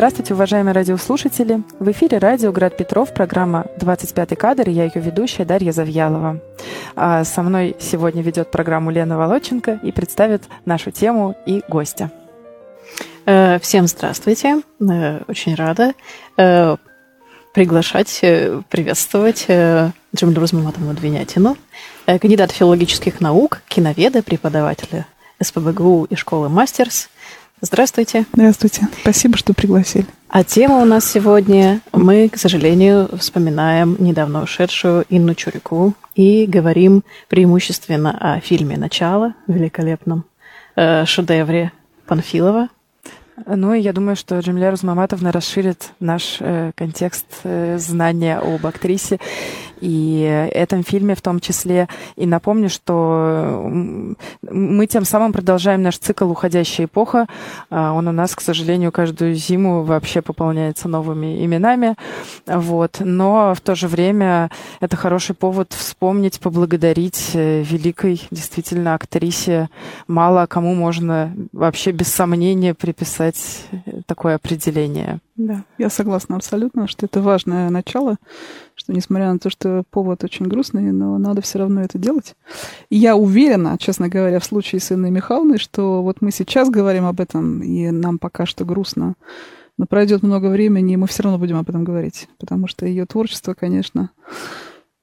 Здравствуйте, уважаемые радиослушатели! В эфире радио «Град Петров», программа «25 кадр», и я ее ведущая Дарья Завьялова. А со мной сегодня ведет программу Лена Волоченко и представит нашу тему и гостя. Э, всем здравствуйте! Э, очень рада э, приглашать, приветствовать Джамилю Размаматовну Двинятину, кандидата филологических наук, киноведа, преподавателя СПБГУ и школы «Мастерс», Здравствуйте. Здравствуйте. Спасибо, что пригласили. А тема у нас сегодня, мы, к сожалению, вспоминаем недавно ушедшую Инну Чурику и говорим преимущественно о фильме «Начало», великолепном э, шедевре Панфилова. Ну и я думаю, что Джамиля Рузмаматовна расширит наш э, контекст э, знания об актрисе и этом фильме в том числе. И напомню, что мы тем самым продолжаем наш цикл «Уходящая эпоха». А, он у нас, к сожалению, каждую зиму вообще пополняется новыми именами. Вот. Но в то же время это хороший повод вспомнить, поблагодарить э, великой действительно актрисе. Мало кому можно вообще без сомнения приписать такое определение. Да, я согласна абсолютно, что это важное начало, что несмотря на то, что повод очень грустный, но надо все равно это делать. И я уверена, честно говоря, в случае с Инной Михайловной, что вот мы сейчас говорим об этом, и нам пока что грустно, но пройдет много времени, и мы все равно будем об этом говорить, потому что ее творчество, конечно,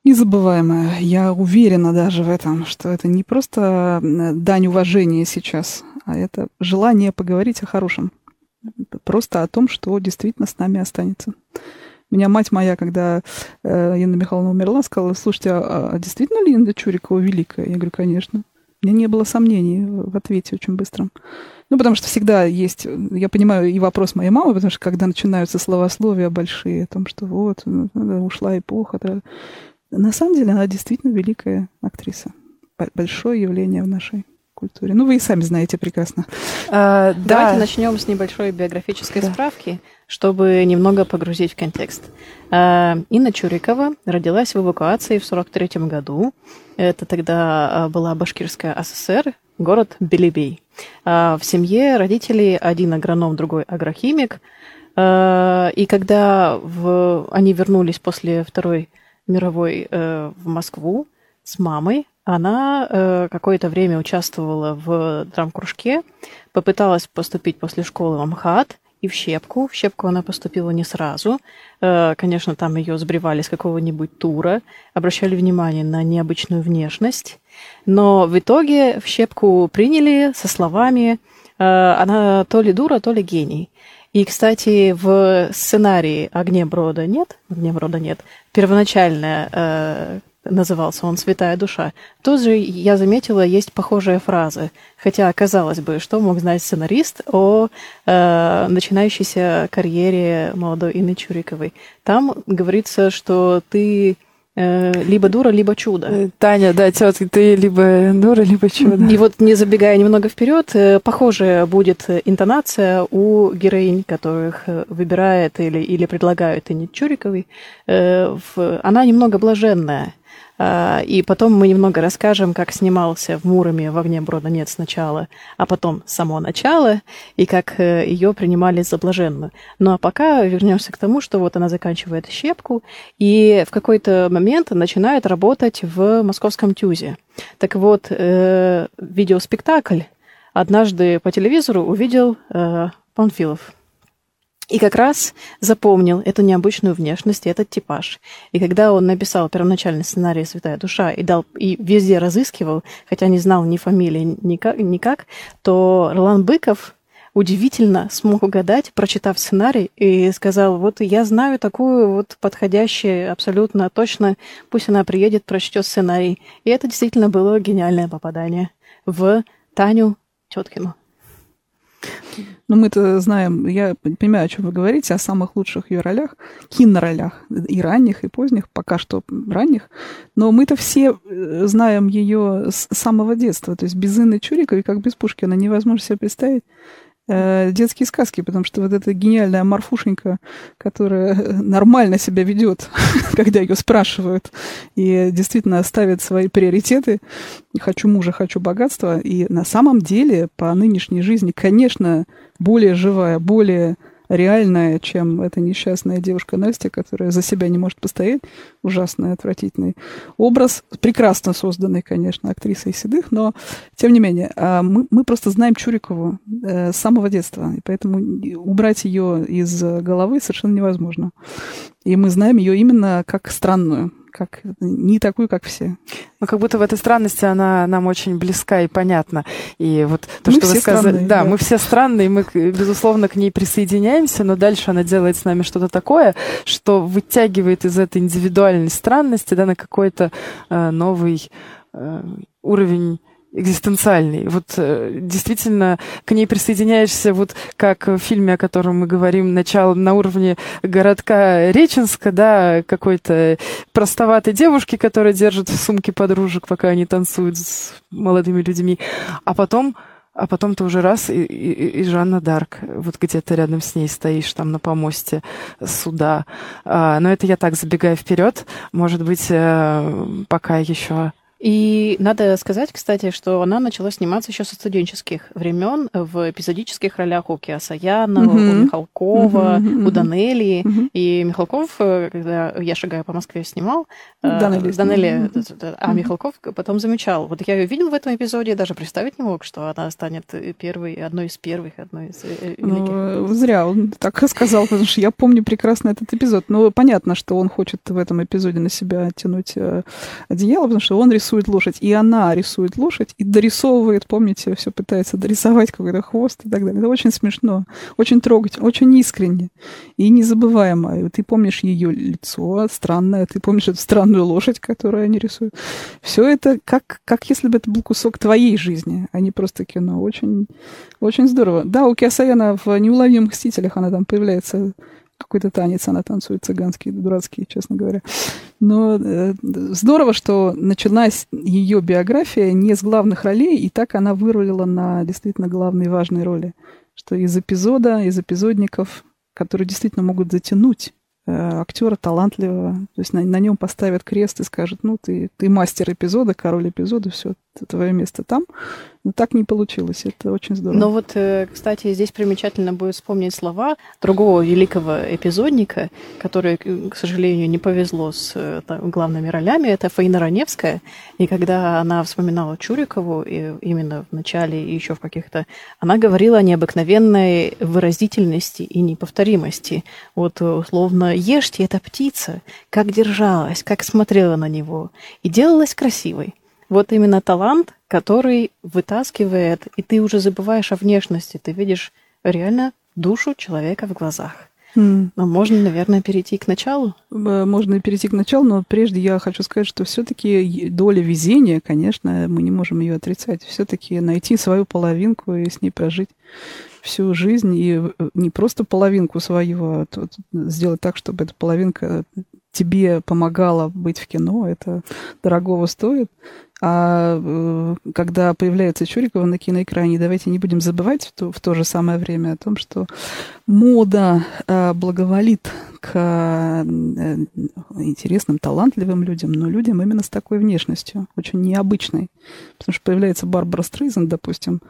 незабываемое. Я уверена даже в этом, что это не просто дань уважения сейчас, а это желание поговорить о хорошем. Просто о том, что действительно с нами останется. Меня мать моя, когда э, Инна Михайловна умерла, сказала, слушайте, а, а действительно ли Инна Чурикова великая? Я говорю, конечно. У меня не было сомнений в ответе очень быстром. Ну, потому что всегда есть, я понимаю и вопрос моей мамы, потому что когда начинаются словословия большие о том, что вот, ну, ушла эпоха. На самом деле она действительно великая актриса. Большое явление в нашей культуре. Ну, вы и сами знаете прекрасно. А, Давайте да. начнем с небольшой биографической да. справки, чтобы немного погрузить в контекст. А, Инна Чурикова родилась в эвакуации в 43 году. Это тогда а, была Башкирская ССР, город Белебей. А, в семье родителей один агроном, другой агрохимик. А, и когда в... они вернулись после Второй мировой э, в Москву с мамой, она э, какое-то время участвовала в драм-кружке, попыталась поступить после школы в МХАТ и в Щепку. В Щепку она поступила не сразу. Э, конечно, там ее сбривали с какого-нибудь тура, обращали внимание на необычную внешность. Но в итоге в Щепку приняли со словами э, «она то ли дура, то ли гений». И, кстати, в сценарии «Огне Брода» нет, «Огне Брода» нет, первоначальная э, назывался он «Святая душа». Тут же, я заметила, есть похожие фразы. Хотя, казалось бы, что мог знать сценарист о э, начинающейся карьере молодой Инны Чуриковой. Там говорится, что ты либо дура, либо чудо. Э, Таня, да, тетка, ты либо дура, либо чудо. И вот не забегая немного вперед, э, похожая будет интонация у героинь, которых выбирает или, или предлагают Инне Чуриковой. Она немного блаженная. А, и потом мы немного расскажем, как снимался в Муроме в огне брода нет сначала, а потом само начало, и как э, ее принимали за блаженную. Ну а пока вернемся к тому, что вот она заканчивает щепку, и в какой-то момент начинает работать в московском ТЮЗе. Так вот, э, видеоспектакль однажды по телевизору увидел э, Панфилов. И как раз запомнил эту необычную внешность этот типаж. И когда он написал первоначальный сценарий «Святая душа» и, дал, и везде разыскивал, хотя не знал ни фамилии, никак, никак то Ролан Быков удивительно смог угадать, прочитав сценарий, и сказал, вот я знаю такую вот подходящую, абсолютно точно, пусть она приедет, прочтет сценарий. И это действительно было гениальное попадание в Таню Теткину. Но мы-то знаем, я понимаю, о чем вы говорите, о самых лучших ее ролях, киноролях, и ранних, и поздних, пока что ранних. Но мы-то все э, знаем ее с самого детства. То есть без Инны Чуриковой, как без Пушкина, невозможно себе представить э, детские сказки, потому что вот эта гениальная Марфушенька, которая нормально себя ведет, когда ее спрашивают, и действительно ставит свои приоритеты, хочу мужа, хочу богатства, и на самом деле по нынешней жизни, конечно, более живая, более реальная, чем эта несчастная девушка Настя, которая за себя не может постоять. Ужасный, отвратительный образ. Прекрасно созданный, конечно, актрисой Седых, но, тем не менее, а, мы, мы просто знаем Чурикову э, с самого детства, и поэтому убрать ее из головы совершенно невозможно. И мы знаем ее именно как странную, как не такую, как все. Ну, как будто в этой странности она нам очень близка и понятна. И вот то, мы что вы сказали, странные, да, да, мы все странные, мы, безусловно, к ней присоединяемся, но дальше она делает с нами что-то такое, что вытягивает из этой индивидуальной странности да, на какой-то э, новый э, уровень экзистенциальный. Вот э, действительно к ней присоединяешься, вот как в фильме, о котором мы говорим, начало на уровне городка Реченска, да, какой-то простоватой девушки, которая держит в сумке подружек, пока они танцуют с молодыми людьми, а потом а потом ты уже раз и, и, и Жанна Дарк, вот где-то рядом с ней стоишь, там на помосте суда. А, но это я так забегаю вперед. Может быть, э, пока еще и надо сказать, кстати, что она начала сниматься еще со студенческих времен в эпизодических ролях у Киасаяна, mm-hmm. у Михалкова, mm-hmm. у Данелии. Mm-hmm. И Михалков, э, когда я шагаю по Москве, снимал Данели, э, Данели mm-hmm. а Михалков потом замечал. Вот я ее видел в этом эпизоде, даже представить не мог, что она станет первой, одной из первых, одной из э, великих. Ну, зря он так сказал, потому что я помню прекрасно этот эпизод. Но понятно, что он хочет в этом эпизоде на себя тянуть одеяло, потому что он рисует рисует лошадь, и она рисует лошадь, и дорисовывает, помните, все пытается дорисовать какой-то хвост и так далее. Это очень смешно, очень трогательно, очень искренне и незабываемо. Ты помнишь ее лицо странное, ты помнишь эту странную лошадь, которую они рисуют. Все это как, как если бы это был кусок твоей жизни, а не просто кино. Очень, очень здорово. Да, у Киасаяна в «Неуловимых мстителях» она там появляется какой-то танец она танцует цыганский, дурацкий, честно говоря. Но э, здорово, что началась ее биография не с главных ролей, и так она вырулила на действительно главные важные роли. Что из эпизода, из эпизодников, которые действительно могут затянуть э, актера талантливого, то есть на, на нем поставят крест и скажут, ну, ты, ты мастер эпизода, король эпизода, все, твое место там. Но так не получилось. Это очень здорово. Но вот, э, кстати, здесь примечательно будет вспомнить слова другого великого эпизодника, который, к сожалению, не повезло с э, главными ролями. Это Фаина Раневская. И когда она вспоминала Чурикову, и именно в начале и еще в каких-то... Она говорила о необыкновенной выразительности и неповторимости. Вот, условно, ешьте, эта птица, как держалась, как смотрела на него. И делалась красивой. Вот именно талант, который вытаскивает, и ты уже забываешь о внешности, ты видишь реально душу человека в глазах. Mm. Но можно, наверное, перейти к началу. Можно перейти к началу, но прежде я хочу сказать, что все-таки доля везения, конечно, мы не можем ее отрицать. Все-таки найти свою половинку и с ней прожить всю жизнь и э, не просто половинку свою, а сделать так, чтобы эта половинка тебе помогала быть в кино, это дорогого стоит. А э, когда появляется Чурикова на киноэкране, давайте не будем забывать в то, в то же самое время о том, что мода э, благоволит к э, интересным, талантливым людям, но людям именно с такой внешностью, очень необычной. Потому что появляется Барбара Стрейзен, допустим,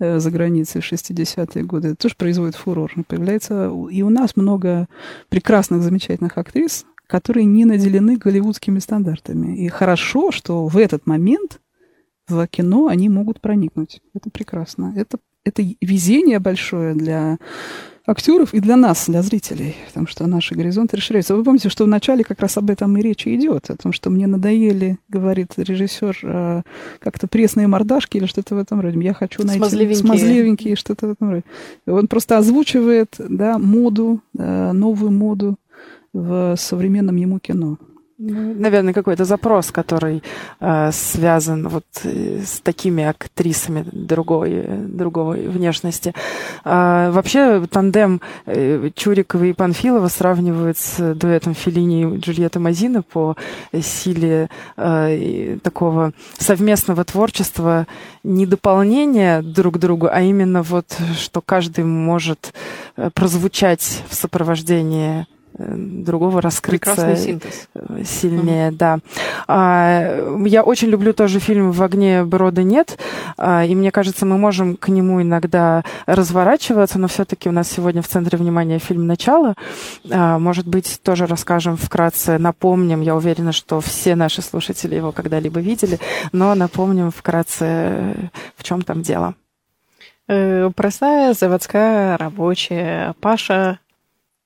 э, за границей в 60-е годы, это тоже производит фурор. Появляется и у нас много прекрасных, замечательных актрис, которые не наделены голливудскими стандартами. И хорошо, что в этот момент в кино они могут проникнуть. Это прекрасно. Это, это везение большое для актеров и для нас, для зрителей, потому что наши горизонты расширяются. Вы помните, что в начале как раз об этом и речь идет, о том, что мне надоели, говорит режиссер, э, как-то пресные мордашки или что-то в этом роде. Я хочу найти смазливенькие, смазливенькие что-то в этом роде. Он просто озвучивает да, моду, э, новую моду в современном ему кино. наверное, какой-то запрос, который э, связан вот э, с такими актрисами другой, другой внешности. А, вообще тандем э, Чурикова и Панфилова сравнивают с дуэтом Филини и Джульетты Мазина по силе э, такого совместного творчества, не дополнения друг другу, а именно вот, что каждый может э, прозвучать в сопровождении Э, другого раскрыться синтез. сильнее, mm-hmm. да. А, я очень люблю тоже фильм «В огне брода нет», а, и мне кажется, мы можем к нему иногда разворачиваться, но все-таки у нас сегодня в центре внимания фильм «Начало». А, может быть, тоже расскажем вкратце, напомним, я уверена, что все наши слушатели его когда-либо видели, но напомним вкратце, в чем там дело. Э, простая заводская рабочая Паша Э,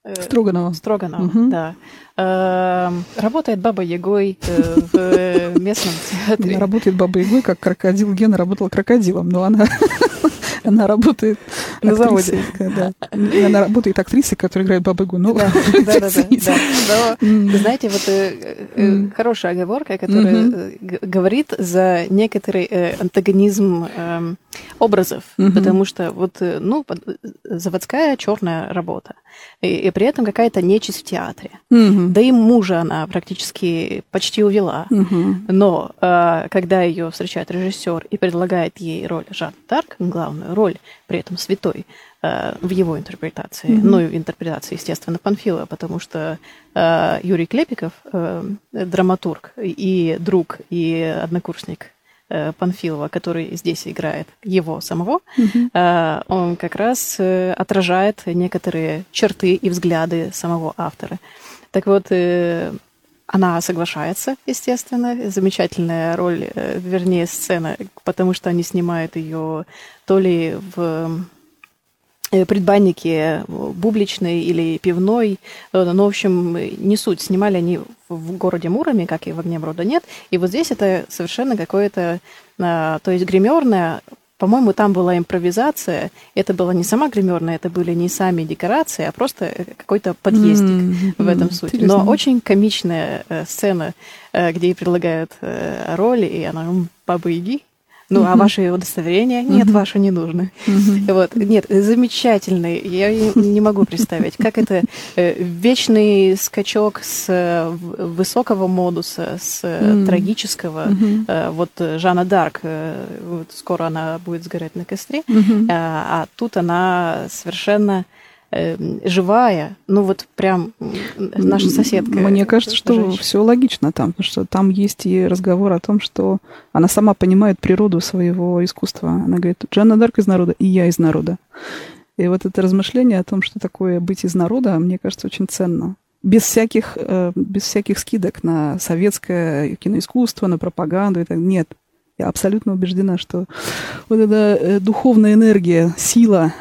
Строганова. Строганова, угу. да. Эм, работает Баба Ягой э, в местном театре. работает Баба Ягой, как крокодил Гена работал крокодилом, но она она работает на заводе. Да. Она работает актрисой, которая играет Бабу Ягу. Ну, да, да, да. Знаете, вот э, хорошая оговорка, которая говорит за некоторый антагонизм эм, образов, потому что вот, ну, заводская черная работа и, при этом какая-то нечисть в театре. Да и мужа она практически почти увела. Но э, когда ее встречает режиссер и предлагает ей роль Жан Тарк, главную роль, при этом святой, э, в его интерпретации, угу. ну и интерпретации, естественно, Панфилова, потому что э, Юрий Клепиков, э, драматург и друг, и однокурсник Э, Панфилова, который здесь играет его самого, mm-hmm. он как раз э, отражает некоторые черты и взгляды самого автора. Так вот, она соглашается, естественно. Замечательная роль, вернее, сцена, потому что они снимают ее то ли в Э, предбанники бубличной или пивной, э, но, в общем, не суть. Снимали они в городе Муроме, как и в «Огне брода нет». И вот здесь это совершенно какое-то, то есть гримерное, по-моему, там была импровизация. Это была не сама гримерная, это были не сами декорации, а просто какой-то подъездик mm-hmm. в этом суть. Но очень комичная э, сцена, где ей предлагают роли, и она «Баба, иди», ну, а ваши удостоверения? Нет, ваши не нужны. Вот. Нет, замечательный. Я не могу представить, как это э, вечный скачок с э, высокого модуса, с трагического. Э, вот Жанна Дарк, скоро она будет сгорать на костре, а тут она совершенно Эм, живая, ну вот прям наша соседка. Мне кажется, что женщина. все логично там, потому что там есть и разговор о том, что она сама понимает природу своего искусства. Она говорит, Жанна Дарк из народа, и я из народа. И вот это размышление о том, что такое быть из народа, мне кажется, очень ценно. Без всяких, э, без всяких скидок на советское киноискусство, на пропаганду. И так. Нет, я абсолютно убеждена, что вот эта э, духовная энергия, сила,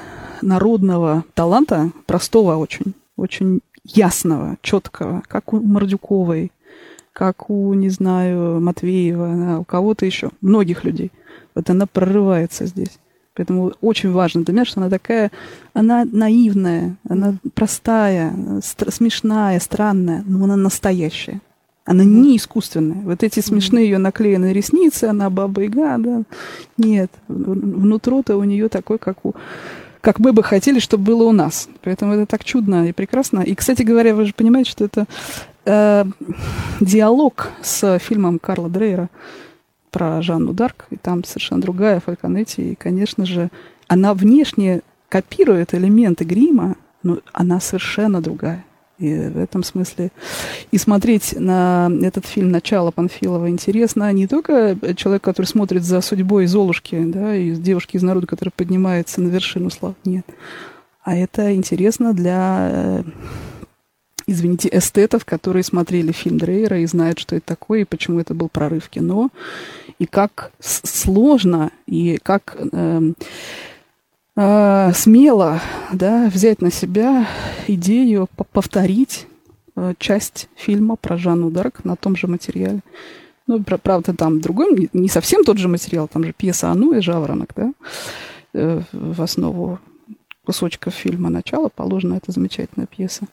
народного таланта, простого очень, очень ясного, четкого, как у Мордюковой, как у, не знаю, Матвеева, у кого-то еще, многих людей. Вот она прорывается здесь. Поэтому очень важно для меня, что она такая, она наивная, она простая, смешная, странная, но она настоящая. Она не искусственная. Вот эти смешные ее наклеенные ресницы, она баба Яга, да. Нет, внутро-то у нее такой, как у как мы бы хотели, чтобы было у нас. Поэтому это так чудно и прекрасно. И, кстати говоря, вы же понимаете, что это э, диалог с фильмом Карла Дрейера про Жанну Дарк, и там совершенно другая Фальконетти, и, конечно же, она внешне копирует элементы грима, но она совершенно другая. И в этом смысле и смотреть на этот фильм «Начало» Панфилова интересно. Не только человек, который смотрит за судьбой Золушки, да, и девушки из народа, которая поднимается на вершину слав, нет. А это интересно для, э, извините, эстетов, которые смотрели фильм Дрейера и знают, что это такое, и почему это был прорыв кино, и как сложно, и как... Э, э, смело да, взять на себя идею повторить э, часть фильма про Жанну Дарк на том же материале. Ну, правда, там другой, не совсем тот же материал, там же пьеса «Ану» и «Жаворонок», да, э, в основу кусочков фильма «Начало» положена эта замечательная пьеса.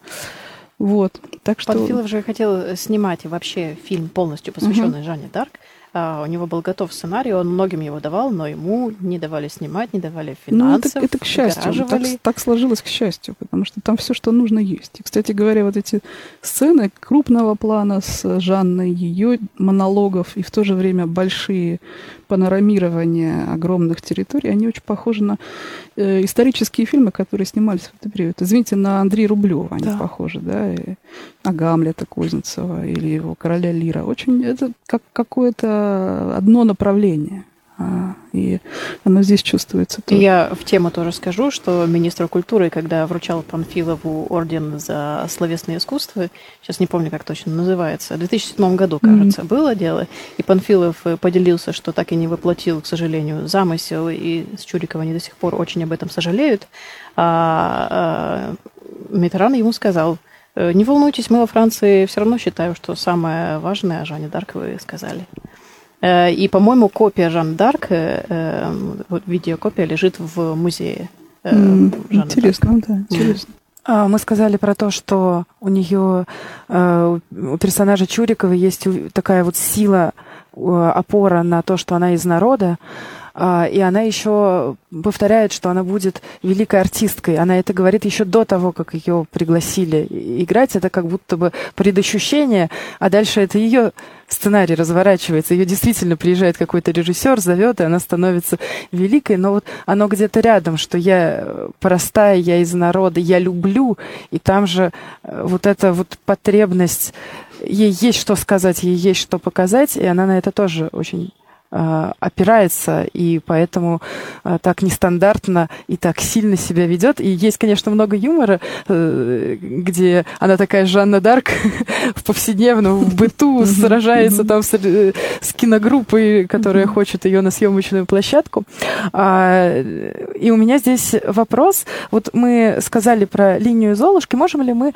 Вот. Так что... Панфилов же хотел снимать вообще фильм полностью посвященный угу. Жанне Дарк. А, у него был готов сценарий, он многим его давал, но ему не давали снимать, не давали финансов. Ну, это, это к счастью, так, так сложилось к счастью, потому что там все, что нужно, есть. И, кстати говоря, вот эти сцены крупного плана с Жанной, ее монологов и в то же время большие панорамирования огромных территорий, они очень похожи на э, исторические фильмы, которые снимались в этот период. Извините, на Андрея Рублева они да. похожи, да, и на Гамлета Кузнецова или его Короля Лира. Очень это как какое-то одно направление. А, и оно здесь чувствуется тоже. Я в тему тоже скажу, что министр культуры, когда вручал Панфилову орден за словесное искусство, сейчас не помню, как точно называется, в 2007 году, кажется, mm-hmm. было дело, и Панфилов поделился, что так и не воплотил, к сожалению, замысел, и с Чурикова они до сих пор очень об этом сожалеют. А, а Митран ему сказал, «Э, не волнуйтесь, мы во Франции все равно считаем, что самое важное о Жанне Дарк вы сказали. Э, и, по-моему, копия Жан Дарк, э, э, вот видеокопия лежит в музее. Интересно, да, интересно. А, мы сказали про то, что у нее, у персонажа Чурикова есть такая вот сила, опора на то, что она из народа. А, и она еще повторяет, что она будет великой артисткой. Она это говорит еще до того, как ее пригласили играть. Это как будто бы предощущение, а дальше это ее сценарий разворачивается. Ее действительно приезжает какой-то режиссер, зовет, и она становится великой. Но вот оно где-то рядом, что я простая, я из народа, я люблю. И там же э, вот эта вот потребность ей есть что сказать, ей есть что показать, и она на это тоже очень Э, опирается, и поэтому э, так нестандартно и так сильно себя ведет. И есть, конечно, много юмора, э, где она такая Жанна Дарк в повседневном, в быту сражается там с, с киногруппой, которая хочет ее на съемочную площадку. А, и у меня здесь вопрос. Вот мы сказали про линию Золушки. Можем ли мы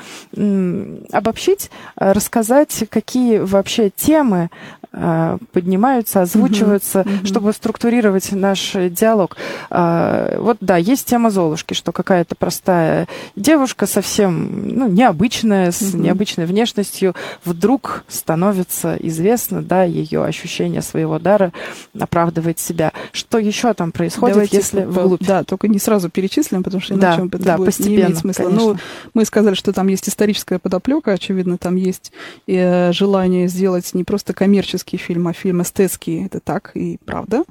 обобщить, рассказать, какие вообще темы поднимаются, озвучиваются озвучиваются, mm-hmm. чтобы структурировать наш диалог. А, вот да, есть тема Золушки, что какая-то простая девушка, совсем ну, необычная, с mm-hmm. необычной внешностью, вдруг становится известна, да, ее ощущение своего дара оправдывает себя. Что еще там происходит, Давайте если вглубь? Да, только не сразу перечислим, потому что иначе да, это да, будет постепенно, не иметь смысла. Конечно. Ну, мы сказали, что там есть историческая подоплека, очевидно, там есть э, желание сделать не просто коммерческий фильм, а фильм эстетский. Это так и правда.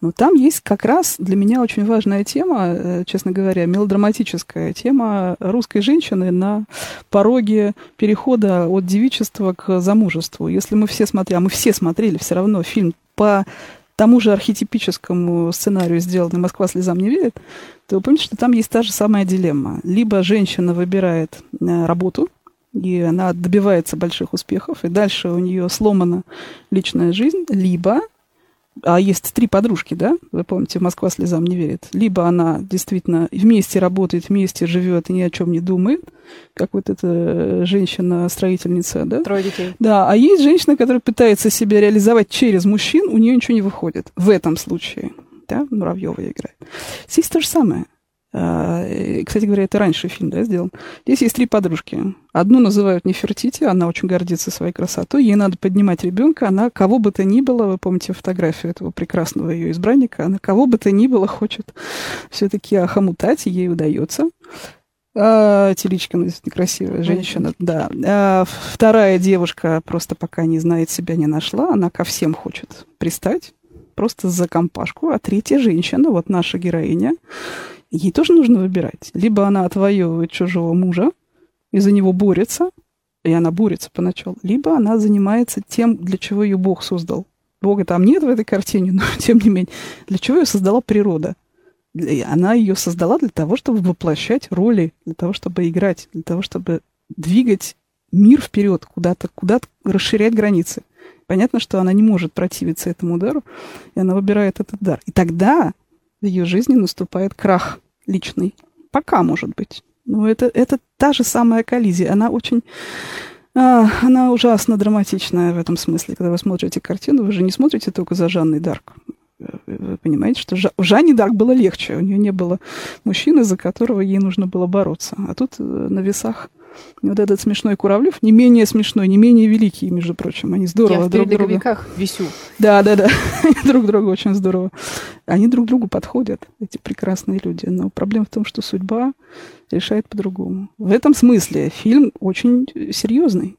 Но там есть как раз для меня очень важная тема, э, честно говоря, мелодраматическая тема русской женщины на пороге перехода от девичества к замужеству. Если мы все смотрели, а мы все смотрели все равно фильм по тому же архетипическому сценарию, сделанный «Москва слезам не верит», то вы помните, что там есть та же самая дилемма. Либо женщина выбирает э, работу, и она добивается больших успехов, и дальше у нее сломана личная жизнь, либо а есть три подружки, да, вы помните, Москва слезам не верит. Либо она действительно вместе работает, вместе живет и ни о чем не думает, как вот эта женщина-строительница, да? Трое детей. Да, а есть женщина, которая пытается себя реализовать через мужчин, у нее ничего не выходит. В этом случае, да, Муравьева играет. Здесь то же самое. А, кстати говоря, это раньше фильм, да, сделан. Здесь есть три подружки. Одну называют Нефертити, она очень гордится своей красотой, ей надо поднимать ребенка, она кого бы то ни было, вы помните фотографию этого прекрасного ее избранника, она кого бы то ни было хочет все-таки охомутать, и ей удается. А, ну, действительно красивая женщина, да. А, вторая девушка просто пока не знает себя, не нашла, она ко всем хочет пристать, просто за компашку. А третья женщина, вот наша героиня, ей тоже нужно выбирать. Либо она отвоевывает чужого мужа и за него борется, и она борется поначалу, либо она занимается тем, для чего ее Бог создал. Бога там нет в этой картине, но тем не менее, для чего ее создала природа? Она ее создала для того, чтобы воплощать роли, для того, чтобы играть, для того, чтобы двигать мир вперед, куда-то, куда-то расширять границы. Понятно, что она не может противиться этому удару, и она выбирает этот дар. И тогда в ее жизни наступает крах личный. Пока, может быть. Но это, это та же самая коллизия. Она очень... А, она ужасно драматичная в этом смысле. Когда вы смотрите картину, вы же не смотрите только за Жанной Дарк. Вы понимаете, что Жа... Жанне Дарк было легче. У нее не было мужчины, за которого ей нужно было бороться. А тут э, на весах вот этот смешной Куравлев, не менее смешной, не менее великий, между прочим. Они здорово Я друг в друга... висю. Да, да, да. Они друг другу очень здорово. Они друг другу подходят, эти прекрасные люди. Но проблема в том, что судьба решает по-другому. В этом смысле фильм очень серьезный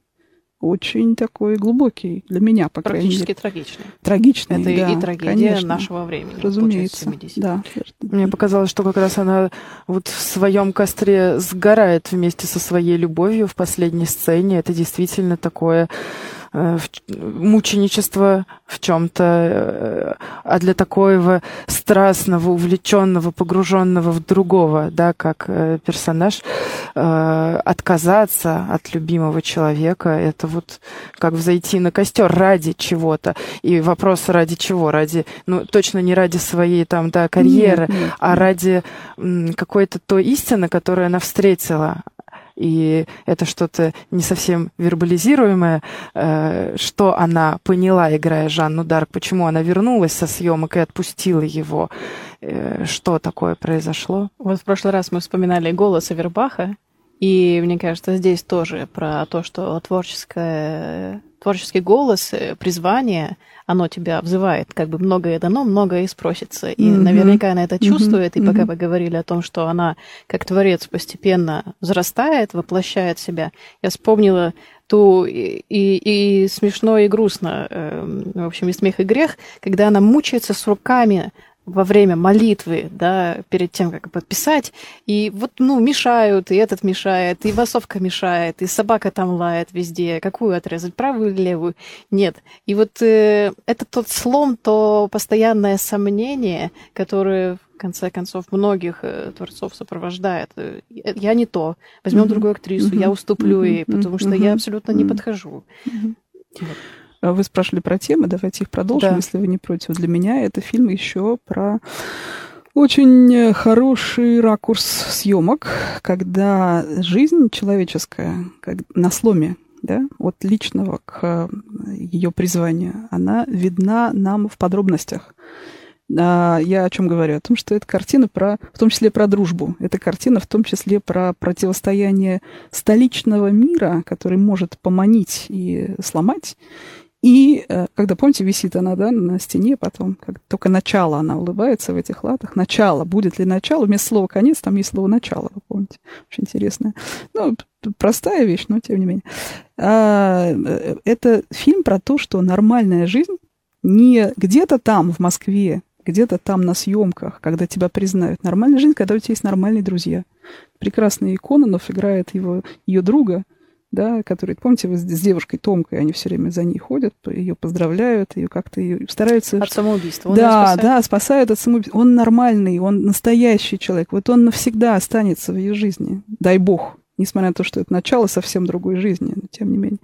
очень такой глубокий для меня, по крайней мере. Практически трагичный. Трагичный, Это да, и трагедия конечно. нашего времени. Разумеется, да. Мне показалось, что как раз она вот в своем костре сгорает вместе со своей любовью в последней сцене. Это действительно такое мученичество в чем-то, э, а для такого страстного, увлеченного, погруженного в другого, да, как э, персонаж, отказаться от любимого человека, это вот как взойти на костер ради чего-то. И вопрос ради чего? Ради, ну, точно не ради своей там, да, карьеры, нет, нет, а ради какой-то той истины, которую она встретила и это что-то не совсем вербализируемое, э, что она поняла, играя Жанну Дарк, почему она вернулась со съемок и отпустила его, э, что такое произошло. Вот в прошлый раз мы вспоминали голос Авербаха, и мне кажется, здесь тоже про то, что творческое, творческий голос, э, призвание, оно тебя взывает, как бы многое дано, многое и спросится. И mm-hmm. наверняка она это чувствует, mm-hmm. и пока вы говорили о том, что она как творец постепенно взрастает, воплощает себя, я вспомнила ту и, и, и смешно, и грустно, э, в общем, и смех, и грех, когда она мучается с руками во время молитвы, да, перед тем, как подписать, и вот, ну, мешают, и этот мешает, и васовка мешает, и собака там лает везде. Какую отрезать, правую или левую? Нет. И вот э, это тот слом, то постоянное сомнение, которое в конце концов многих э, творцов сопровождает. Э, я не то. Возьмем mm-hmm. другую актрису, mm-hmm. я уступлю ей, потому что mm-hmm. я абсолютно не подхожу. Mm-hmm. Вот. А вы спрашивали про темы, давайте их продолжим, да. если вы не против. Для меня это фильм еще про очень хороший ракурс съемок, когда жизнь человеческая как на сломе, да, от личного к ее призванию, она видна нам в подробностях. А я о чем говорю? О том, что это картина про, в том числе про дружбу. Это картина в том числе про противостояние столичного мира, который может поманить и сломать, и э, когда, помните, висит она, да, на стене потом, как только начало она улыбается в этих латах. Начало. Будет ли начало? Вместо слова конец там есть слово начало, вы помните. Очень интересное. Ну, простая вещь, но тем не менее. А, э, это фильм про то, что нормальная жизнь не где-то там, в Москве, где-то там на съемках, когда тебя признают. Нормальная жизнь, когда у тебя есть нормальные друзья. Прекрасный Кононов играет его, ее друга – да, который, помните, вы с, с девушкой Томкой, они все время за ней ходят, ее поздравляют, ее как-то ее стараются... От самоубийства. Он да, спасает. да, спасают от самоубийства. Он нормальный, он настоящий человек. Вот он навсегда останется в ее жизни. Дай бог. Несмотря на то, что это начало совсем другой жизни, но тем не менее.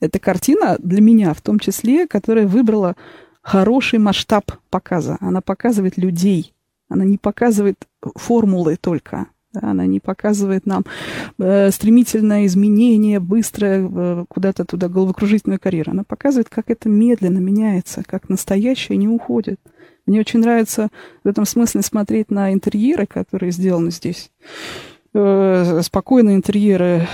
Это картина для меня, в том числе, которая выбрала хороший масштаб показа. Она показывает людей. Она не показывает формулы только. Да, она не показывает нам э, стремительное изменение, быстрое э, куда-то туда головокружительную карьеру. Она показывает, как это медленно меняется, как настоящее не уходит. Мне очень нравится в этом смысле смотреть на интерьеры, которые сделаны здесь. Э, спокойные интерьеры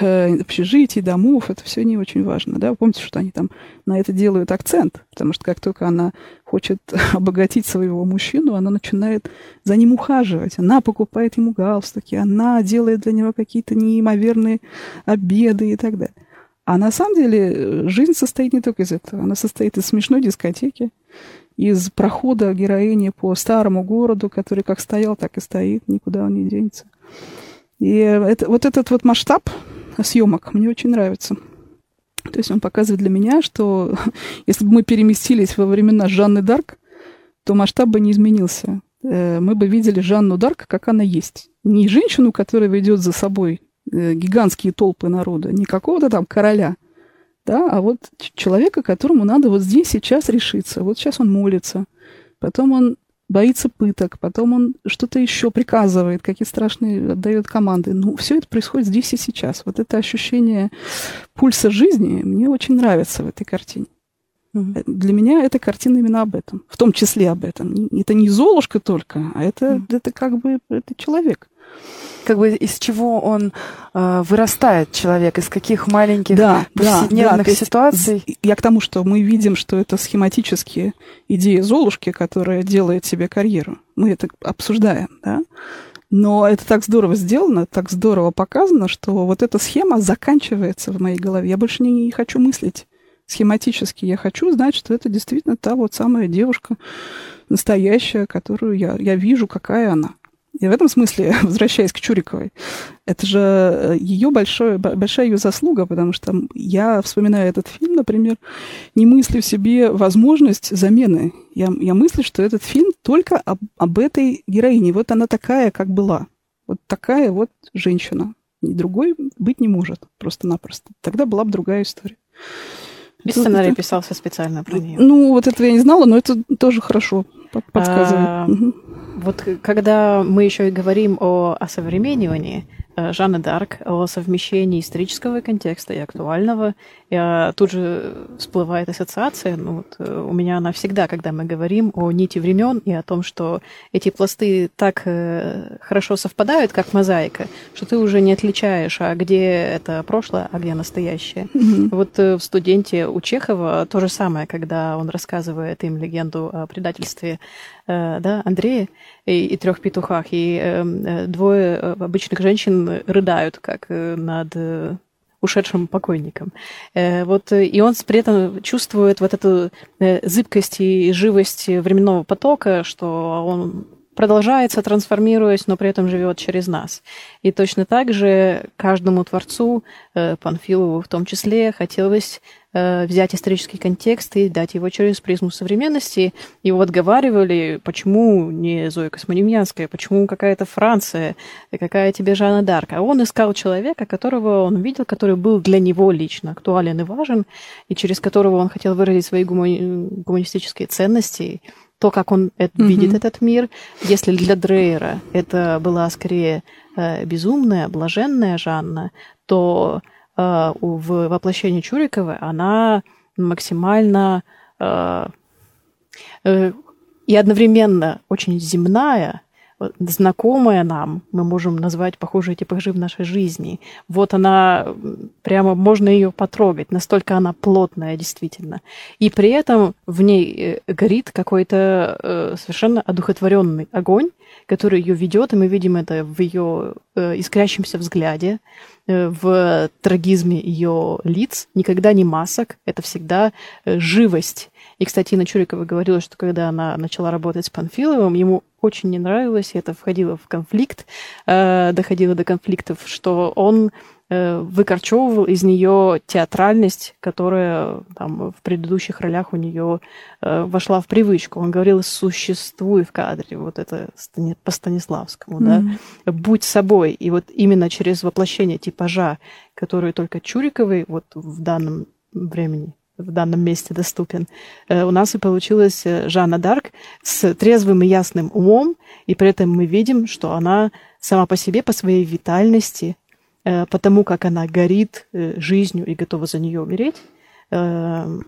общежитий, домов, это все не очень важно. Да? Помните, что они там на это делают акцент, потому что как только она хочет обогатить своего мужчину, она начинает за ним ухаживать. Она покупает ему галстуки, она делает для него какие-то неимоверные обеды и так далее. А на самом деле э, жизнь состоит не только из этого. Она состоит из смешной дискотеки, из прохода героини по старому городу, который как стоял, так и стоит, никуда он не денется. И это, вот этот вот масштаб съемок мне очень нравится. То есть он показывает для меня, что если бы мы переместились во времена Жанны Дарк, то масштаб бы не изменился. Э, мы бы видели Жанну Дарк, как она есть. Не женщину, которая ведет за собой э, гигантские толпы народа, не какого-то там короля, да, а вот человека, которому надо вот здесь сейчас решиться. Вот сейчас он молится, потом он боится пыток, потом он что-то еще приказывает, какие страшные отдает команды. Ну, все это происходит здесь и сейчас. Вот это ощущение пульса жизни мне очень нравится в этой картине. Mm-hmm. Для меня эта картина именно об этом, в том числе об этом. Это не Золушка только, а это, mm-hmm. это как бы это человек. Как бы из чего он э, вырастает человек, из каких маленьких да, повседневных да, да. ситуаций. Есть, я к тому, что мы видим, что это схематические идеи Золушки, которая делает себе карьеру. Мы это обсуждаем, да. Но это так здорово сделано, так здорово показано, что вот эта схема заканчивается в моей голове. Я больше не, не хочу мыслить схематически. Я хочу знать, что это действительно та вот самая девушка настоящая, которую я, я вижу, какая она. И в этом смысле, возвращаясь к Чуриковой, это же э, ее большое, большая ее заслуга, потому что я, вспоминаю этот фильм, например, не мыслю себе возможность замены. Я, я мыслю, что этот фильм только об, об этой героине. Вот она такая, как была. Вот такая вот женщина. И другой быть не может, просто-напросто. Тогда была бы другая история. И сценарий писался специально про нее. Ну, вот этого я не знала, но это тоже хорошо подсказывает. А, вот когда мы еще и говорим о осовременивании, Э, Жанны Д'Арк о совмещении исторического контекста и актуального. Я, тут же всплывает ассоциация, ну, вот, э, у меня она всегда, когда мы говорим о нити времен и о том, что эти пласты так э, хорошо совпадают, как мозаика, что ты уже не отличаешь, а где это прошлое, а где настоящее. Mm-hmm. Вот в «Студенте» у Чехова то же самое, когда он рассказывает им легенду о предательстве да, Андрея и, и трех петухах, и э, двое обычных женщин рыдают, как э, над э, ушедшим покойником. Э, вот, и он при этом чувствует вот эту зыбкость и живость временного потока, что он продолжается, трансформируясь, но при этом живет через нас. И точно так же каждому творцу, Панфилову в том числе, хотелось Э, взять исторический контекст и дать его через призму современности. Его отговаривали, почему не Зоя Космонемьянская, почему какая-то Франция, какая тебе Жанна Дарк. А он искал человека, которого он видел, который был для него лично актуален и важен, и через которого он хотел выразить свои гумани... гуманистические ценности, то, как он это, mm-hmm. видит этот мир. Если для Дрейера это была скорее э, безумная, блаженная Жанна, то Э, в воплощении Чуриковой, она максимально э, э, и одновременно очень земная, знакомая нам, мы можем назвать похожие типажи в нашей жизни. Вот она, прямо можно ее потрогать, настолько она плотная действительно. И при этом в ней горит какой-то совершенно одухотворенный огонь, который ее ведет, и мы видим это в ее искрящемся взгляде, Э, в трагизме ее лиц, никогда не масок, это всегда э, живость. И, кстати, Инна Чурикова говорила, что когда она начала работать с Панфиловым, ему очень не нравилось, и это входило в конфликт, э, доходило до конфликтов, что он Э, выкорчевывал из нее театральность, которая там, в предыдущих ролях у нее э, вошла в привычку. Он говорил «существуй в кадре», вот это по Станиславскому, mm-hmm. да, «будь собой». И вот именно через воплощение типажа, который только Чуриковой вот в данном времени в данном месте доступен. Э, у нас и получилась Жанна Дарк с трезвым и ясным умом, и при этом мы видим, что она сама по себе, по своей витальности, Э, потому как она горит э, жизнью и готова за нее умереть, э,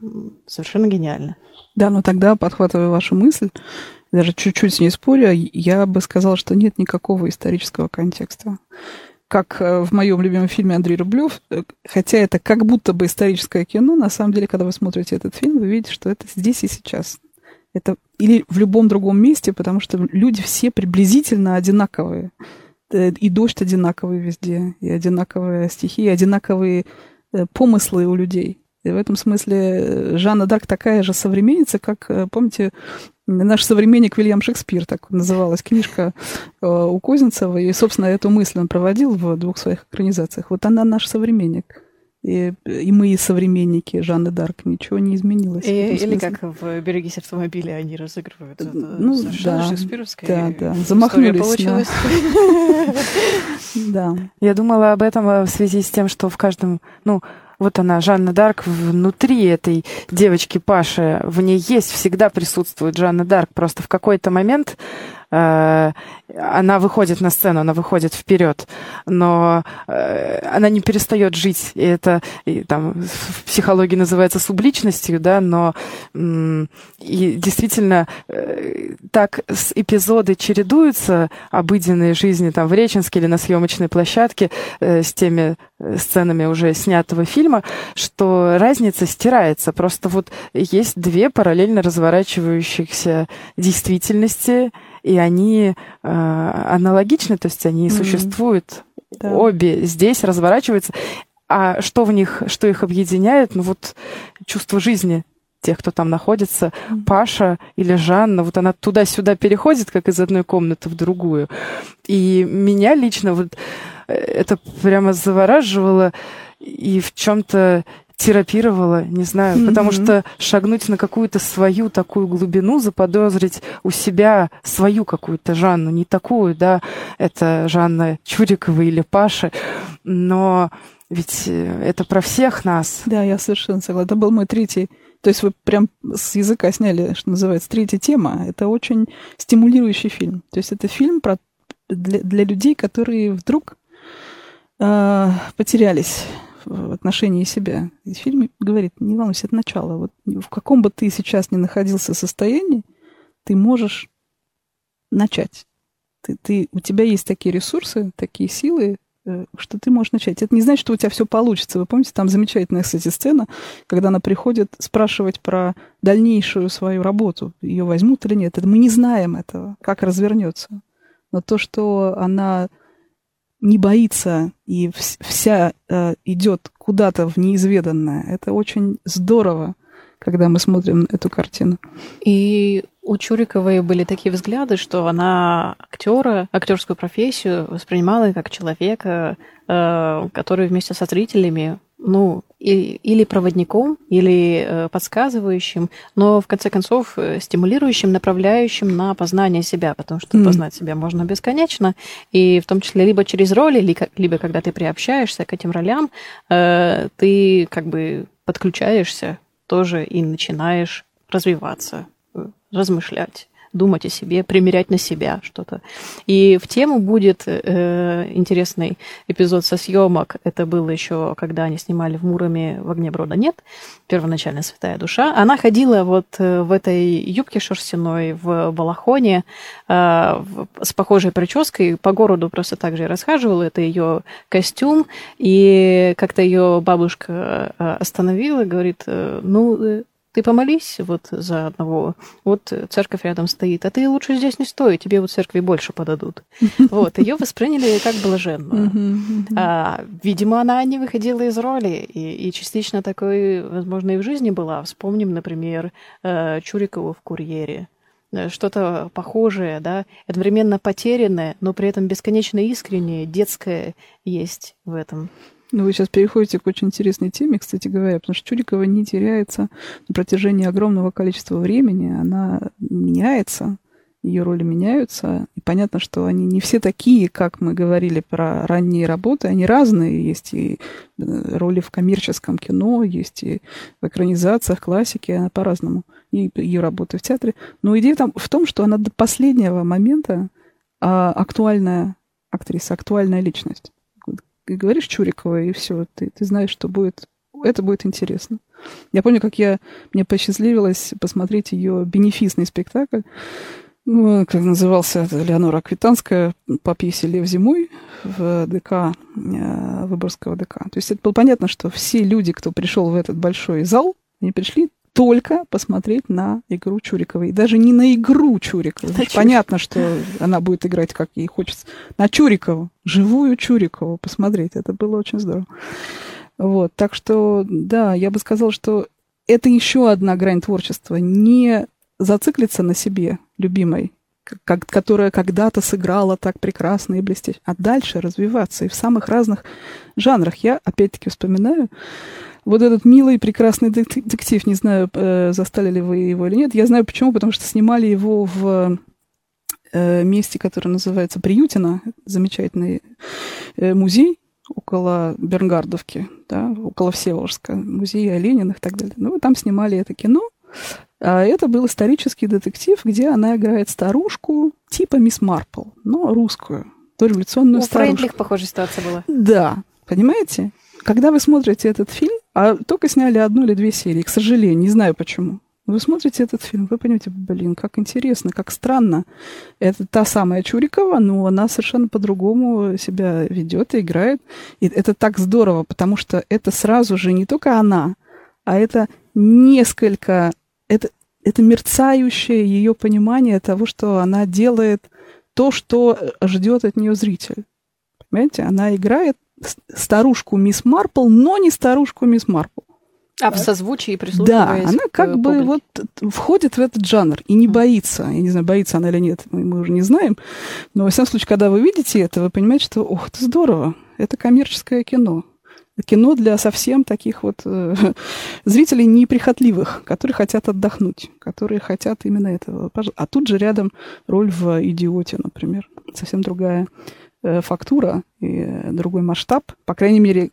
совершенно гениально. Да, но тогда, подхватывая вашу мысль, даже чуть-чуть с ней споря, я бы сказала, что нет никакого исторического контекста. Как в моем любимом фильме Андрей Рублев, хотя это как будто бы историческое кино, на самом деле, когда вы смотрите этот фильм, вы видите, что это здесь и сейчас. Это или в любом другом месте, потому что люди все приблизительно одинаковые. Э, и дождь одинаковый везде, и одинаковые стихи, и одинаковые э, помыслы у людей. И в этом смысле э, Жанна Дарк такая же современница, как, помните, наш современник Вильям Шекспир, так называлась книжка у Козинцева, и, собственно, эту мысль он проводил в двух своих экранизациях. Вот она наш современник. И, и мы современники Жанны Дарк, ничего не изменилось. И, или как в «Берегись автомобиля» они разыгрывают. Это ну, да, шекспировская да, да. Замахнулись получилась. Да. Я думала об этом в связи с тем, что в каждом, ну, вот она, Жанна Дарк, внутри этой девочки Паши, в ней есть, всегда присутствует Жанна Дарк. Просто в какой-то момент она выходит на сцену, она выходит вперед, но э, она не перестает жить. И это и, там в психологии называется субличностью, да, но э, и действительно э, так эпизоды чередуются обыденной жизни там в Реченске или на съемочной площадке э, с теми э, сценами уже снятого фильма, что разница стирается. Просто вот есть две параллельно разворачивающихся действительности, и они э, аналогичны, то есть они mm-hmm. существуют да. обе здесь, разворачиваются. А что в них, что их объединяет? Ну вот чувство жизни тех, кто там находится, mm-hmm. Паша или Жанна, вот она туда-сюда переходит, как из одной комнаты в другую. И меня лично вот э, это прямо завораживало и в чем-то терапировала, не знаю, mm-hmm. потому что шагнуть на какую-то свою такую глубину, заподозрить у себя свою какую-то Жанну, не такую, да, это Жанна Чурикова или Паша, но ведь э, это про всех нас. Да, я совершенно согласна. Это был мой третий то есть вы прям с языка сняли, что называется, третья тема. Это очень стимулирующий фильм. То есть это фильм про, для, для людей, которые вдруг э, потерялись в отношении себя. И фильм говорит, не волнуйся, это начало. Вот в каком бы ты сейчас ни находился состоянии, ты можешь начать. Ты, ты, у тебя есть такие ресурсы, такие силы, э, что ты можешь начать. Это не значит, что у тебя все получится. Вы помните, там замечательная, кстати, сцена, когда она приходит спрашивать про дальнейшую свою работу. Ее возьмут или нет. Это мы не знаем этого, как развернется. Но то, что она не боится и вся э, идет куда-то в неизведанное. Это очень здорово, когда мы смотрим эту картину. И у Чуриковой были такие взгляды, что она актера, актерскую профессию воспринимала как человека, э, который вместе со зрителями ну, и, или проводником, или э, подсказывающим, но в конце концов э, стимулирующим, направляющим на познание себя, потому что mm. познать себя можно бесконечно, и в том числе либо через роли, либо, либо когда ты приобщаешься к этим ролям, э, ты как бы подключаешься тоже и начинаешь развиваться, размышлять думать о себе, примерять на себя что-то. И в тему будет э, интересный эпизод со съемок. Это было еще, когда они снимали в Муроме «В огне брода нет», первоначально «Святая душа». Она ходила вот э, в этой юбке шерстяной, в балахоне, э, в, с похожей прической, по городу просто так же расхаживала. Это ее костюм. И как-то ее бабушка э, остановила, говорит, э, ну, ты помолись вот за одного, вот церковь рядом стоит, а ты лучше здесь не стой, тебе вот церкви больше подадут. Вот, ее восприняли как блаженную. А, видимо, она не выходила из роли, и, и частично такой, возможно, и в жизни была. Вспомним, например, э, Чурикову в «Курьере» э, что-то похожее, да, одновременно потерянное, но при этом бесконечно искреннее, детское есть в этом. Ну, вы сейчас переходите к очень интересной теме, кстати говоря, потому что Чурикова не теряется на протяжении огромного количества времени. Она меняется, ее роли меняются. И понятно, что они не все такие, как мы говорили про ранние работы. Они разные. Есть и э, роли в коммерческом кино, есть и в экранизациях, классике, она по-разному. И ее работы в театре. Но идея там в том, что она до последнего момента а, актуальная актриса, актуальная личность говоришь Чурикова, и все, ты, ты знаешь, что будет, это будет интересно. Я помню, как я, мне посчастливилось посмотреть ее бенефисный спектакль, ну, как назывался Леонора Аквитанская по пьесе «Лев зимой» в ДК, э, Выборгского ДК. То есть это было понятно, что все люди, кто пришел в этот большой зал, они пришли только посмотреть на игру Чуриковой. И даже не на игру Чуриковой. На Понятно, что она будет играть, как ей хочется. На Чурикову. Живую Чурикову посмотреть. Это было очень здорово. Вот. Так что, да, я бы сказала, что это еще одна грань творчества. Не зациклиться на себе, любимой, как, которая когда-то сыграла так прекрасно и блестяще, а дальше развиваться и в самых разных жанрах. Я, опять-таки, вспоминаю вот этот милый, прекрасный детектив, не знаю, э, застали ли вы его или нет. Я знаю почему, потому что снимали его в э, месте, которое называется Приютино, замечательный э, музей около Бернгардовки, да, около Всеволожска, музей Олениных и так далее. Ну, там снимали это кино. А это был исторический детектив, где она играет старушку типа мисс Марпл, но русскую, дореволюционную У старушку. Фрейндлих похожая ситуация была. Да, понимаете? Когда вы смотрите этот фильм, а только сняли одну или две серии, к сожалению, не знаю почему. Вы смотрите этот фильм, вы понимаете, блин, как интересно, как странно. Это та самая Чурикова, но она совершенно по-другому себя ведет и играет. И это так здорово, потому что это сразу же не только она, а это несколько, это, это мерцающее ее понимание того, что она делает то, что ждет от нее зритель. Понимаете, она играет старушку мисс Марпл, но не старушку мисс Марпл. А в созвучии Да, она как бы вот входит в этот жанр и не боится. Я не знаю, боится она или нет, мы, мы уже не знаем. Но, во всяком случае, когда вы видите это, вы понимаете, что, ох, это здорово, это коммерческое кино. Кино для совсем таких вот э, зрителей неприхотливых, которые хотят отдохнуть, которые хотят именно этого. А тут же рядом роль в «Идиоте», например. Совсем другая фактура и другой масштаб. По крайней мере,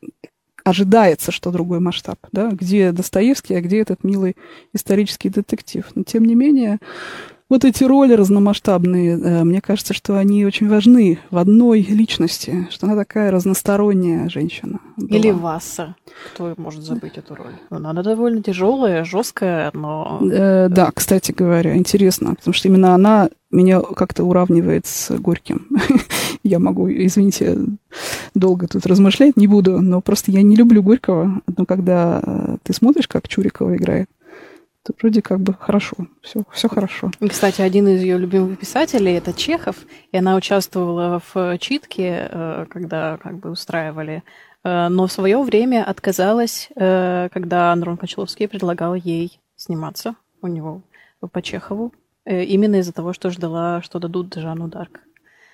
ожидается, что другой масштаб, да, где Достоевский, а где этот милый исторический детектив. Но, тем не менее, вот эти роли разномасштабные, э, мне кажется, что они очень важны в одной личности, что она такая разносторонняя женщина. Была. Или Васа. Кто может забыть эту роль? Она довольно тяжелая, жесткая, но... Э, да, кстати говоря, интересно, потому что именно она меня как-то уравнивает с Горьким. я могу, извините, долго тут размышлять не буду, но просто я не люблю Горького. Но когда э, ты смотришь, как Чурикова играет, вроде как бы хорошо, все, все хорошо. Кстати, один из ее любимых писателей это Чехов, и она участвовала в читке, э, когда как бы устраивали, э, но в свое время отказалась, э, когда Андрон Кочеловский предлагал ей сниматься у него по Чехову, именно из-за того, что ждала, что дадут Жанну Дарк.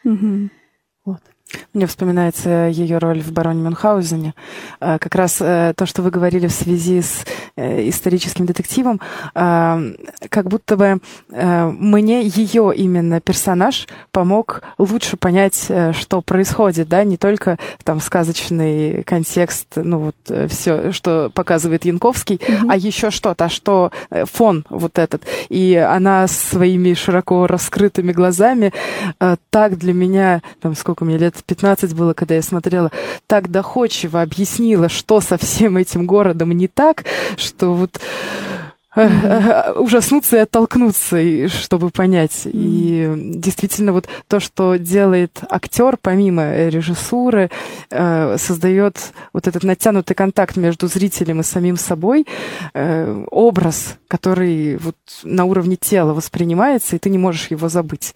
Угу. Вот. Мне вспоминается ее роль в «Бароне Мюнхгаузене». А, как раз э, то, что вы говорили в связи с э, историческим детективом, как будто бы э, мне ее именно персонаж помог лучше понять, что происходит, да, не только там сказочный контекст, ну вот все, что показывает Янковский, mm-hmm. а еще что-то, а что фон вот этот. И она своими широко раскрытыми глазами так для меня, там сколько мне лет, 15 было, когда я смотрела, так доходчиво объяснила, что со всем этим городом не так, что вот ужаснуться и оттолкнуться, чтобы понять. И действительно, вот то, что делает актер, помимо режиссуры, э, создает вот этот натянутый контакт между зрителем и самим собой, э, образ, который вот на уровне тела воспринимается, и ты не можешь его забыть.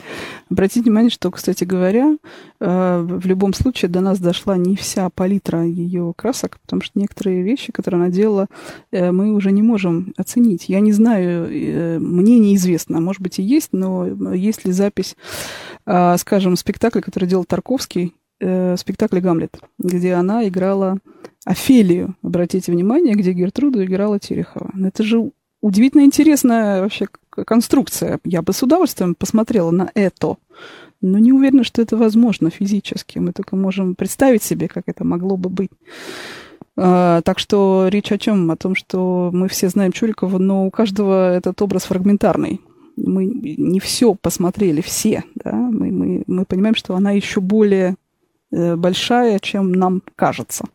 Обратите внимание, что, кстати говоря, э, в любом случае до нас дошла не вся палитра ее красок, потому что некоторые вещи, которые она делала, мы уже не можем оценить. Я не знаю, э, мне неизвестно, может быть и есть, но есть ли запись, а, скажем, спектакля, который делал Тарковский, э, спектакль «Гамлет», где она играла Офелию, обратите внимание, где Гертруду играла Терехова. Ну, это же удивительно интересная вообще конструкция. Я бы с удовольствием посмотрела на это. Но не уверена, что это возможно физически. Мы только можем представить себе, как это могло бы быть. А, так что речь о чем? О том, что мы все знаем Чурикова, но у каждого этот образ фрагментарный. Мы не все посмотрели, все. Да? Мы, мы, мы понимаем, что она еще более э, большая, чем нам кажется.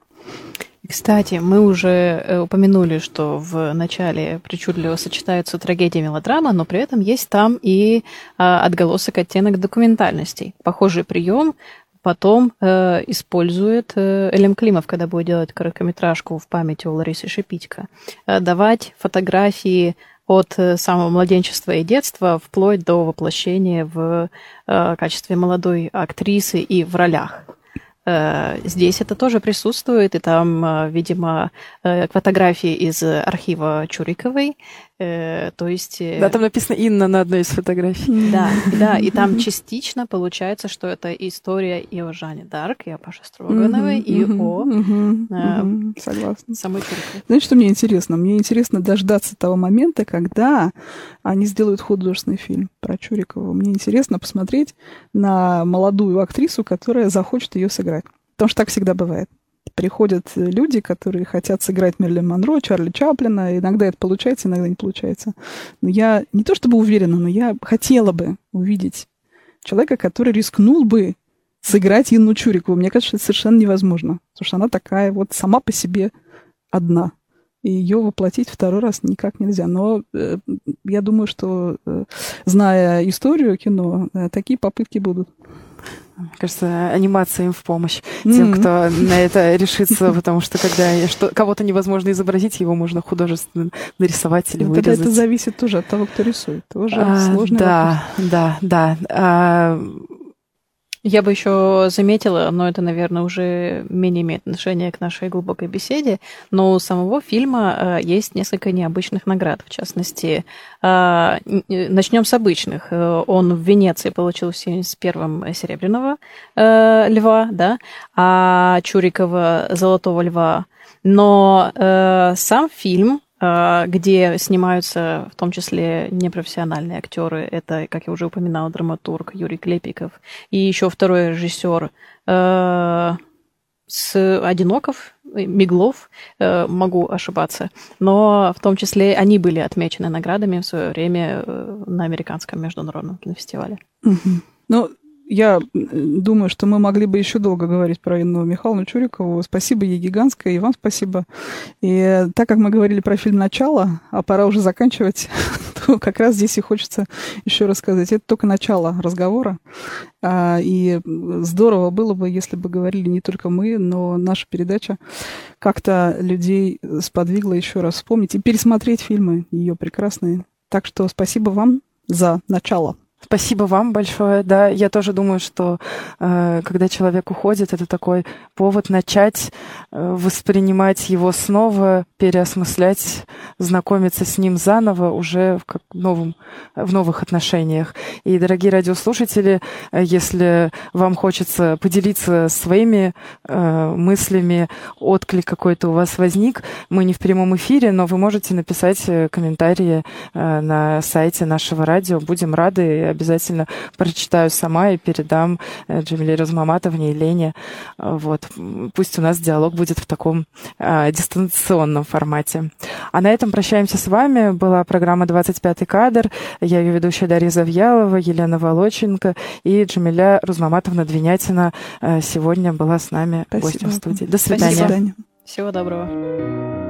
Кстати, мы уже э, упомянули, что в начале причудливо сочетаются трагедия и мелодрама, но при этом есть там и а, отголосок оттенок документальности. Похожий прием потом э, использует э, Элем Климов, когда будет делать короткометражку в память о Ларисе Шипитько, э, давать фотографии от э, самого младенчества и детства вплоть до воплощения в э, качестве молодой актрисы и в ролях. Э, здесь это тоже присутствует, и там, э, видимо, фотографии из архива Чуриковой, то есть... Да, там написано Инна на одной из фотографий. Да, да, и там частично получается, что это история и о Жанне Дарк, и о Паше Строгановой, и о Согласна. самой Чуриковой. Знаете, что мне интересно? Мне интересно дождаться того момента, когда они сделают художественный фильм про Чурикову. Мне интересно посмотреть на молодую актрису, которая захочет ее сыграть. Потому что так всегда бывает. Приходят люди, которые хотят сыграть Мерлин Монро, Чарли Чаплина. Иногда это получается, иногда не получается. Но я не то чтобы уверена, но я хотела бы увидеть человека, который рискнул бы сыграть Инну Чурикову. Мне кажется, это совершенно невозможно. Потому что она такая вот сама по себе одна. И ее воплотить второй раз никак нельзя. Но э, я думаю, что, э, зная историю кино, э, такие попытки будут. Мне кажется, анимация им в помощь тем, mm-hmm. кто на это решится, потому что когда что, кого-то невозможно изобразить, его можно художественно нарисовать или Но ну, вырезать. Тогда это зависит тоже от того, кто рисует. Тоже а, сложный да, вопрос. Да, да, да. А, я бы еще заметила, но это, наверное, уже менее имеет отношение к нашей глубокой беседе, но у самого фильма э, есть несколько необычных наград. В частности, э, начнем с обычных. Э, он в Венеции получил в 71-м серебряного льва, да, а Чурикова золотого льва. Но сам фильм а, где снимаются в том числе непрофессиональные актеры. Это, как я уже упоминала, драматург Юрий Клепиков. И еще второй режиссер э, с Одиноков, Миглов, э, могу ошибаться, но в том числе они были отмечены наградами в свое время э, на американском международном кинофестивале. Ну, я думаю, что мы могли бы еще долго говорить про Инну Михайловну Чурикову. Спасибо ей гигантское, и вам спасибо. И так как мы говорили про фильм «Начало», а пора уже заканчивать, то как раз здесь и хочется еще рассказать. Это только начало разговора. А, и здорово было бы, если бы говорили не только мы, но наша передача как-то людей сподвигла еще раз вспомнить и пересмотреть фильмы ее прекрасные. Так что спасибо вам за начало. Спасибо вам большое. Да, я тоже думаю, что э, когда человек уходит, это такой повод начать э, воспринимать его снова, переосмыслять, знакомиться с ним заново уже в, как, новом, в новых отношениях. И, дорогие радиослушатели, э, если вам хочется поделиться своими э, мыслями, отклик какой-то у вас возник, мы не в прямом эфире, но вы можете написать э, комментарии э, на сайте нашего радио. Будем рады обязательно прочитаю сама и передам э, Джамиле Размаматовне и Лене. Вот. Пусть у нас диалог будет в таком а, дистанционном формате. А на этом прощаемся с вами. Была программа «25 кадр». Я ее ведущая Дарья Завьялова, Елена Волоченко и Джамиля Рузмаматовна Двинятина сегодня была с нами Спасибо. гостем в студии. До свидания. До свидания. Всего доброго.